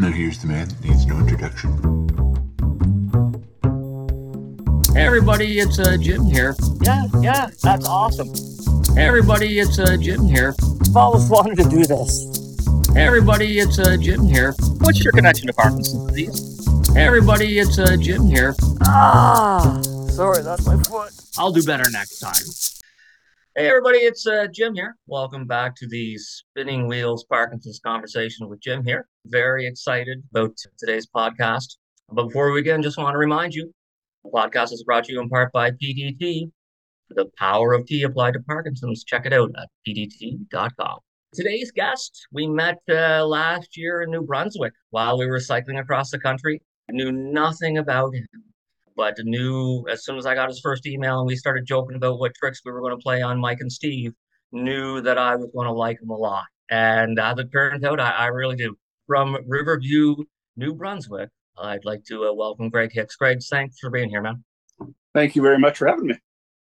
Now here's the man that needs no introduction. Hey everybody, it's uh, Jim here. Yeah, yeah, that's awesome. Hey everybody, it's uh, Jim here. I've always wanted to do this. Hey everybody, it's uh, Jim here. What's your connection to Parkinson's disease? Hey everybody, it's uh, Jim here. Ah, sorry, that's my foot. I'll do better next time. Hey everybody, it's uh, Jim here. Welcome back to the Spinning Wheels Parkinson's conversation with Jim here. Very excited about today's podcast. But before we begin, just want to remind you, the podcast is brought to you in part by PD Tea. The power of tea applied to Parkinson's. Check it out at pdtea.com. Today's guest, we met uh, last year in New Brunswick while we were cycling across the country. I knew nothing about him, but knew as soon as I got his first email and we started joking about what tricks we were going to play on Mike and Steve, knew that I was going to like him a lot. And as it turns out, I, I really do. From Riverview, New Brunswick, I'd like to uh, welcome Greg Hicks. Greg, thanks for being here, man. Thank you very much for having me.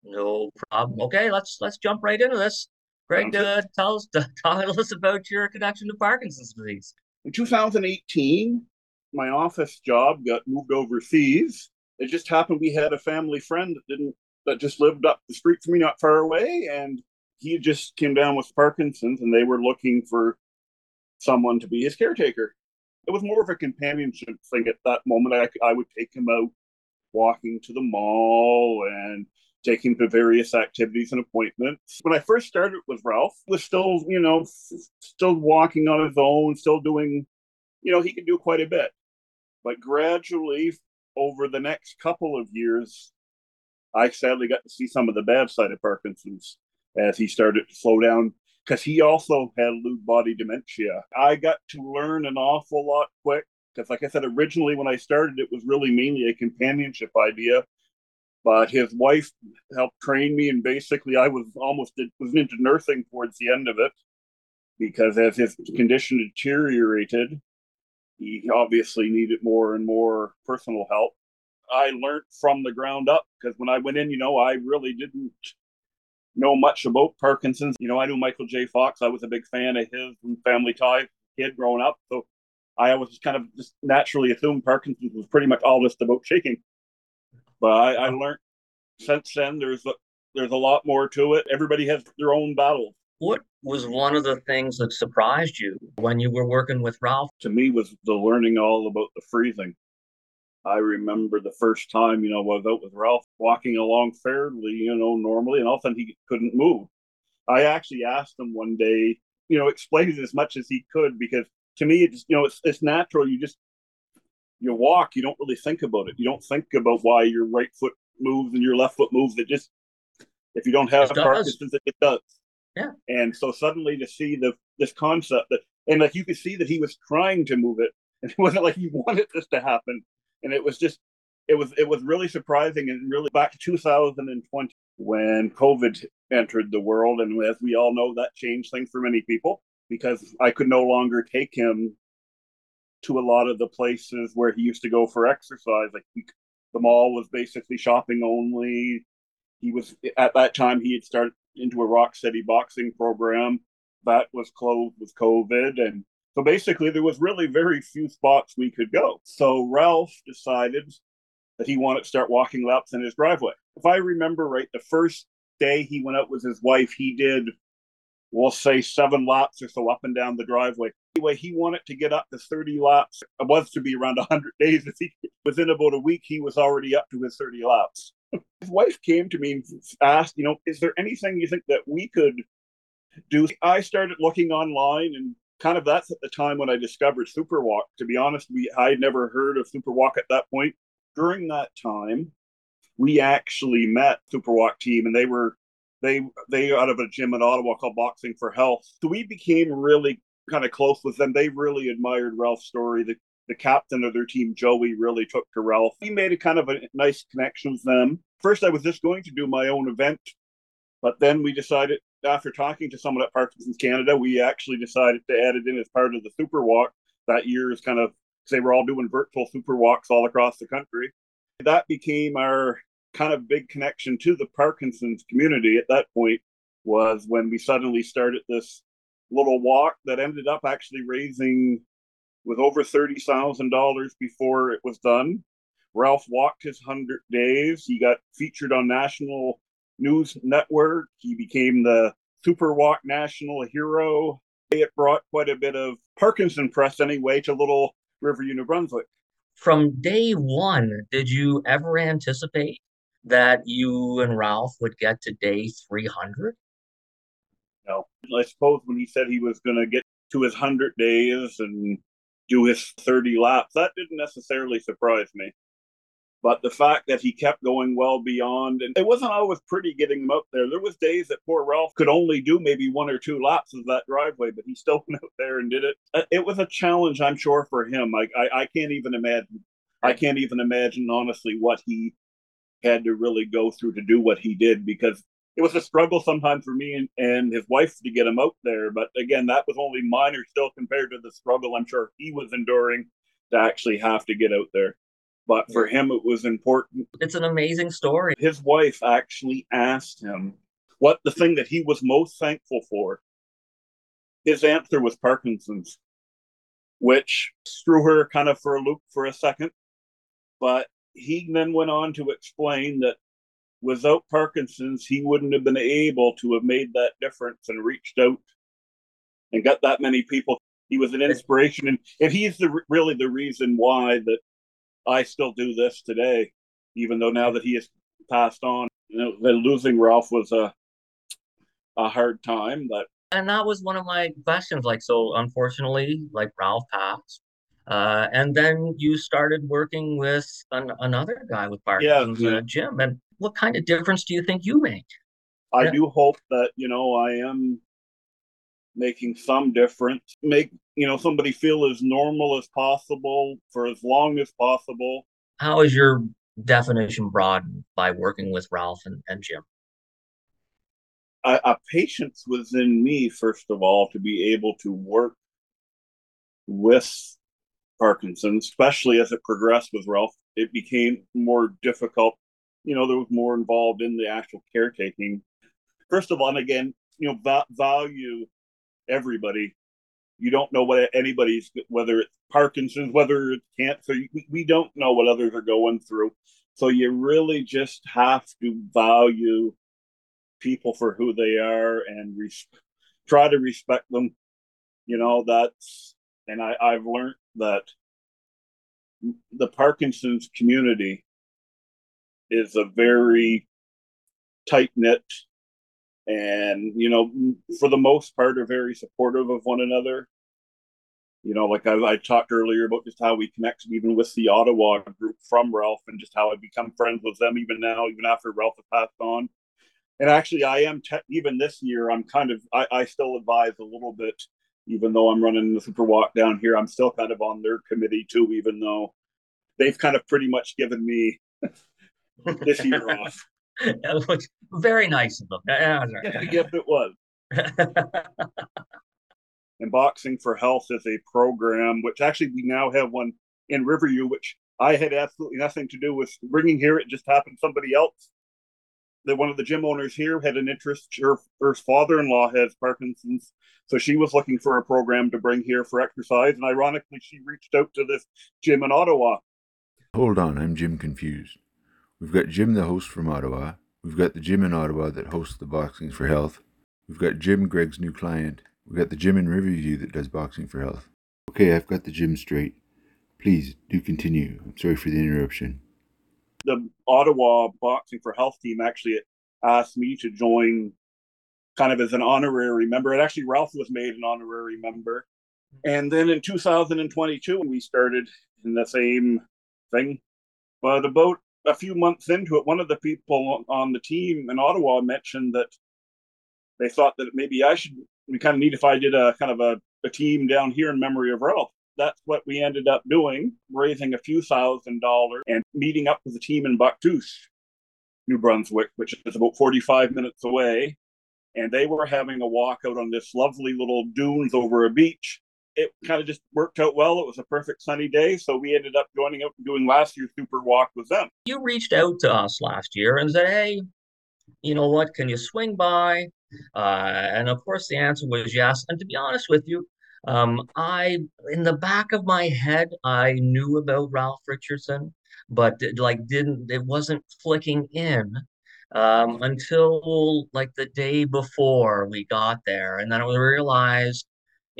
No problem. Okay, let's let's jump right into this. Greg, uh, tell us tell us about your connection to Parkinson's disease. In 2018, my office job got moved overseas. It just happened we had a family friend that didn't that just lived up the street from me, not far away, and he just came down with Parkinson's, and they were looking for someone to be his caretaker. It was more of a companionship thing at that moment. I, I would take him out walking to the mall and taking to various activities and appointments. When I first started with Ralph, was still, you know, still walking on his own, still doing, you know, he could do quite a bit. But gradually, over the next couple of years, I sadly got to see some of the bad side of Parkinson's as he started to slow down because he also had Lewy body dementia. I got to learn an awful lot quick because, like I said, originally when I started, it was really mainly a companionship idea. But his wife helped train me, and basically, I was almost was into nursing towards the end of it because as his condition deteriorated, he obviously needed more and more personal help. I learned from the ground up because when I went in, you know, I really didn't know much about Parkinson's. You know, I knew Michael J. Fox. I was a big fan of his and Family Ties kid growing up. So I was kind of just naturally assumed Parkinson's was pretty much all just about shaking. But I, I learned since then there's a, there's a lot more to it. Everybody has their own battle. What was one of the things that surprised you when you were working with Ralph? To me, was the learning all about the freezing. I remember the first time, you know, I was out with Ralph walking along fairly, you know, normally, and all of a sudden he couldn't move. I actually asked him one day, you know, explain as much as he could because to me, it's you know, it's it's natural. You just you walk, you don't really think about it. You don't think about why your right foot moves and your left foot moves. It just if you don't have Parkinson's, it does. Yeah. And so suddenly to see the this concept that and like you could see that he was trying to move it, and it wasn't like he wanted this to happen. And it was just it was it was really surprising and really back to 2020 when COVID entered the world, and as we all know, that changed things for many people because I could no longer take him to a lot of the places where he used to go for exercise. Like the mall was basically shopping only. He was at that time he had started into a Rock Steady boxing program that was closed with COVID, and so basically there was really very few spots we could go. So Ralph decided that he wanted to start walking laps in his driveway. If I remember right, the first day he went out with his wife, he did, we'll say, seven laps or so up and down the driveway. Anyway, he wanted to get up to 30 laps. It was to be around 100 days. If he, within about a week, he was already up to his 30 laps. His wife came to me and asked, you know, is there anything you think that we could do? I started looking online and kind of that's at the time when I discovered Superwalk. To be honest, we I had never heard of Superwalk at that point. During that time, we actually met Superwalk team and they were they they out of a gym in Ottawa called Boxing for Health. So we became really kind of close with them. They really admired Ralph's story. The the captain of their team, Joey, really took to Ralph. He made a kind of a nice connection with them. First, I was just going to do my own event, but then we decided, after talking to someone at Parkinson's Canada, we actually decided to add it in as part of the Super Walk. That year is kind of, they were all doing virtual Super Walks all across the country. That became our kind of big connection to the Parkinson's community at that point was when we suddenly started this little walk that ended up actually raising with over $30,000 before it was done. Ralph walked his 100 days. He got featured on national news network. He became the Super Walk national hero. It brought quite a bit of Parkinson press anyway to little River, New Brunswick. From day one, did you ever anticipate that you and Ralph would get to day 300? No. I suppose when he said he was going to get to his 100 days and do his 30 laps, that didn't necessarily surprise me. But the fact that he kept going well beyond, and it wasn't always pretty getting him out there. There was days that poor Ralph could only do maybe one or two laps of that driveway, but he still went out there and did it. Uh, it was a challenge, I'm sure, for him. I, I, I can't even imagine. I can't even imagine honestly what he had to really go through to do what he did because it was a struggle sometimes for me and, and his wife to get him out there. But again, that was only minor still compared to the struggle I'm sure he was enduring to actually have to get out there but for him it was important. It's an amazing story. His wife actually asked him what the thing that he was most thankful for. His answer was Parkinson's, which threw her kind of for a loop for a second. But he then went on to explain that without Parkinson's, he wouldn't have been able to have made that difference and reached out and got that many people. He was an inspiration, and, and he's the really the reason why that I still do this today, even though now that he has passed on, you know, losing Ralph was a a hard time. But and that was one of my questions. Like, so unfortunately, like Ralph passed, uh, and then you started working with an, another guy with Parkinson's, yeah, Jim. And what kind of difference do you think you make? I yeah. do hope that you know I am making some difference, make you know somebody feel as normal as possible for as long as possible. How is your definition broadened by working with Ralph and, and Jim? A, a patience within me, first of all, to be able to work with Parkinson's, especially as it progressed with Ralph, it became more difficult. You know, there was more involved in the actual caretaking. First of all, and again, you know, va- value everybody. You don't know what anybody's, whether it's Parkinson's, whether it's cancer. We, don't know what others are going through. So you really just have to value people for who they are and res- try to respect them. You know, that's, and I, I've learned that the Parkinson's community is a very tight knit and you know for the most part are very supportive of one another. You know like I, I, talked earlier about just how we connect even with the ottawa group from ralph and just how i become friends with them even now even after ralph has passed on. And actually i am te- even this year i'm kind of I, I still advise a little bit even though i'm running the super walk down here i'm still kind of on their committee too even though they've kind of pretty much given me this year off it looks very nice of them. yep, it was. and Boxing for Health is a program which actually we now have one in Riverview, which I had absolutely nothing to do with bringing here. It just happened somebody else. That one of the gym owners here had an interest. Her, her father-in-law has Parkinson's, so she was looking for a program to bring here for exercise. And ironically, she reached out to this gym in Ottawa. Hold on, I'm Jim confused. We've got Jim, the host from Ottawa. We've got the gym in Ottawa that hosts the Boxing for Health. We've got Jim, Greg's new client. We've got the gym in Riverview that does Boxing for Health. Okay, I've got the gym straight. Please do continue. I'm sorry for the interruption. The Ottawa Boxing for Health team actually asked me to join kind of as an honorary member. And actually, Ralph was made an honorary member. And then in 2022, we started in the same thing. But about a few months into it, one of the people on the team in Ottawa mentioned that they thought that maybe I should, we kind of need if I did a kind of a, a team down here in memory of Ralph. That's what we ended up doing, raising a few thousand dollars and meeting up with a team in Bouctouche, New Brunswick, which is about 45 minutes away. And they were having a walk out on this lovely little dunes over a beach it kind of just worked out well. It was a perfect sunny day, so we ended up joining up and doing last year's super walk with them. You reached out to us last year and said, "Hey, you know what? Can you swing by?" Uh, and of course, the answer was yes. And to be honest with you, Um, I, in the back of my head, I knew about Ralph Richardson, but it, like didn't it wasn't flicking in um, until like the day before we got there, and then I realized,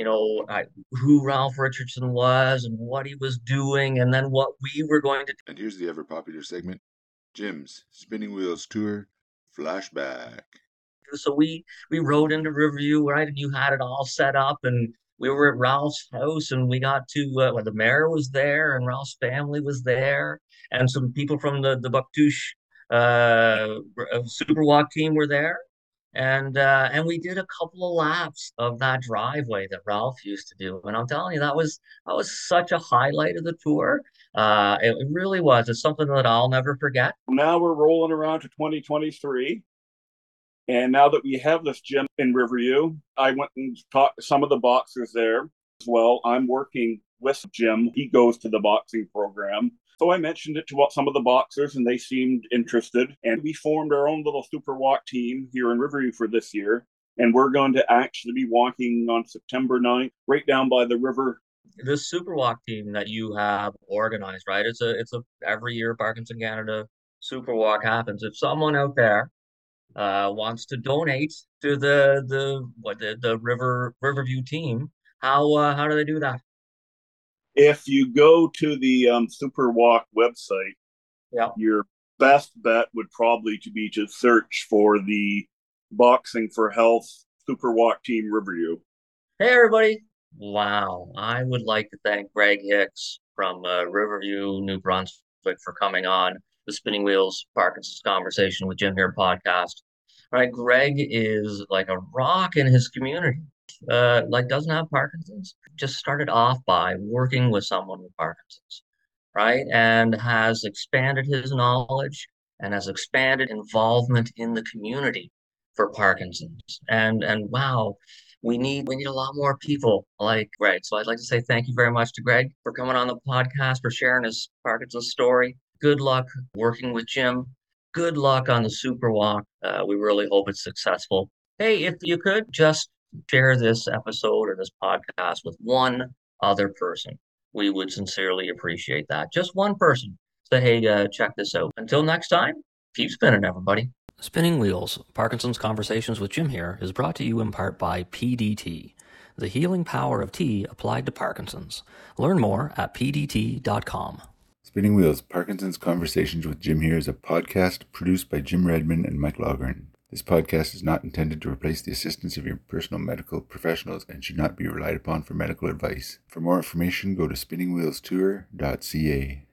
you know, I, who Ralph Richardson was and what he was doing, and then what we were going to. And here's the ever popular segment Jim's Spinning Wheels Tour Flashback. So we we rode into Riverview, right, and you had it all set up, and we were at Ralph's house, and we got to uh, well, the mayor was there, and Ralph's family was there, and some people from the the Bouctouche uh, uh, Super Walk team were there, and uh, and we did a couple of laps of that driveway that Ralph used to do, and I'm telling you, that was that was such a highlight of the tour. Uh, it, really was. It's something that I'll never forget. Now we're rolling around to 2023. And now that we have this gym in Riverview, I went and talked to some of the boxers there as well. I'm working with Jim. He goes to the boxing program. So I mentioned it to some of the boxers and they seemed interested. And we formed our own little super walk team here in Riverview for this year. And we're going to actually be walking on September 9th, right down by the river. This super walk team that you have organized, right? It's a it's a every year Parkinson Canada super walk happens. If someone out there uh, wants to donate to the the what the, the River Riverview team, how uh, how do they do that? If you go to the um, Super Walk website, Yeah. your best bet would probably to be to search for the Boxing for Health Super Walk Team Riverview. Hey everybody! Wow, I would like to thank Greg Hicks from uh, Riverview, New Brunswick, for coming on the Spinning Wheels Parkinson's Conversation with Jim here podcast. Right, Greg is like a rock in his community. Uh, like doesn't have Parkinson's. Just started off by working with someone with Parkinson's, right, and has expanded his knowledge and has expanded involvement in the community for Parkinson's. And and wow, we need we need a lot more people like Greg. So I'd like to say thank you very much to Greg for coming on the podcast for sharing his Parkinson's story. Good luck working with Jim. Good luck on the Super Walk. Uh, we really hope it's successful. Hey, if you could just share this episode or this podcast with one other person, we would sincerely appreciate that. Just one person. Say, hey, uh, check this out. Until next time, keep spinning, everybody. Spinning Wheels, Parkinson's Conversations with Jim here, is brought to you in part by PD Tea, the healing power of tea applied to Parkinson's. Learn more at pdtea.com. Spinning Wheels Parkinson's Conversations with Jim here is a podcast produced by Jim Redmond and Mike Loghrin. This podcast is not intended to replace the assistance of your personal medical professionals and should not be relied upon for medical advice. For more information, go to spinningwheelstour.ca.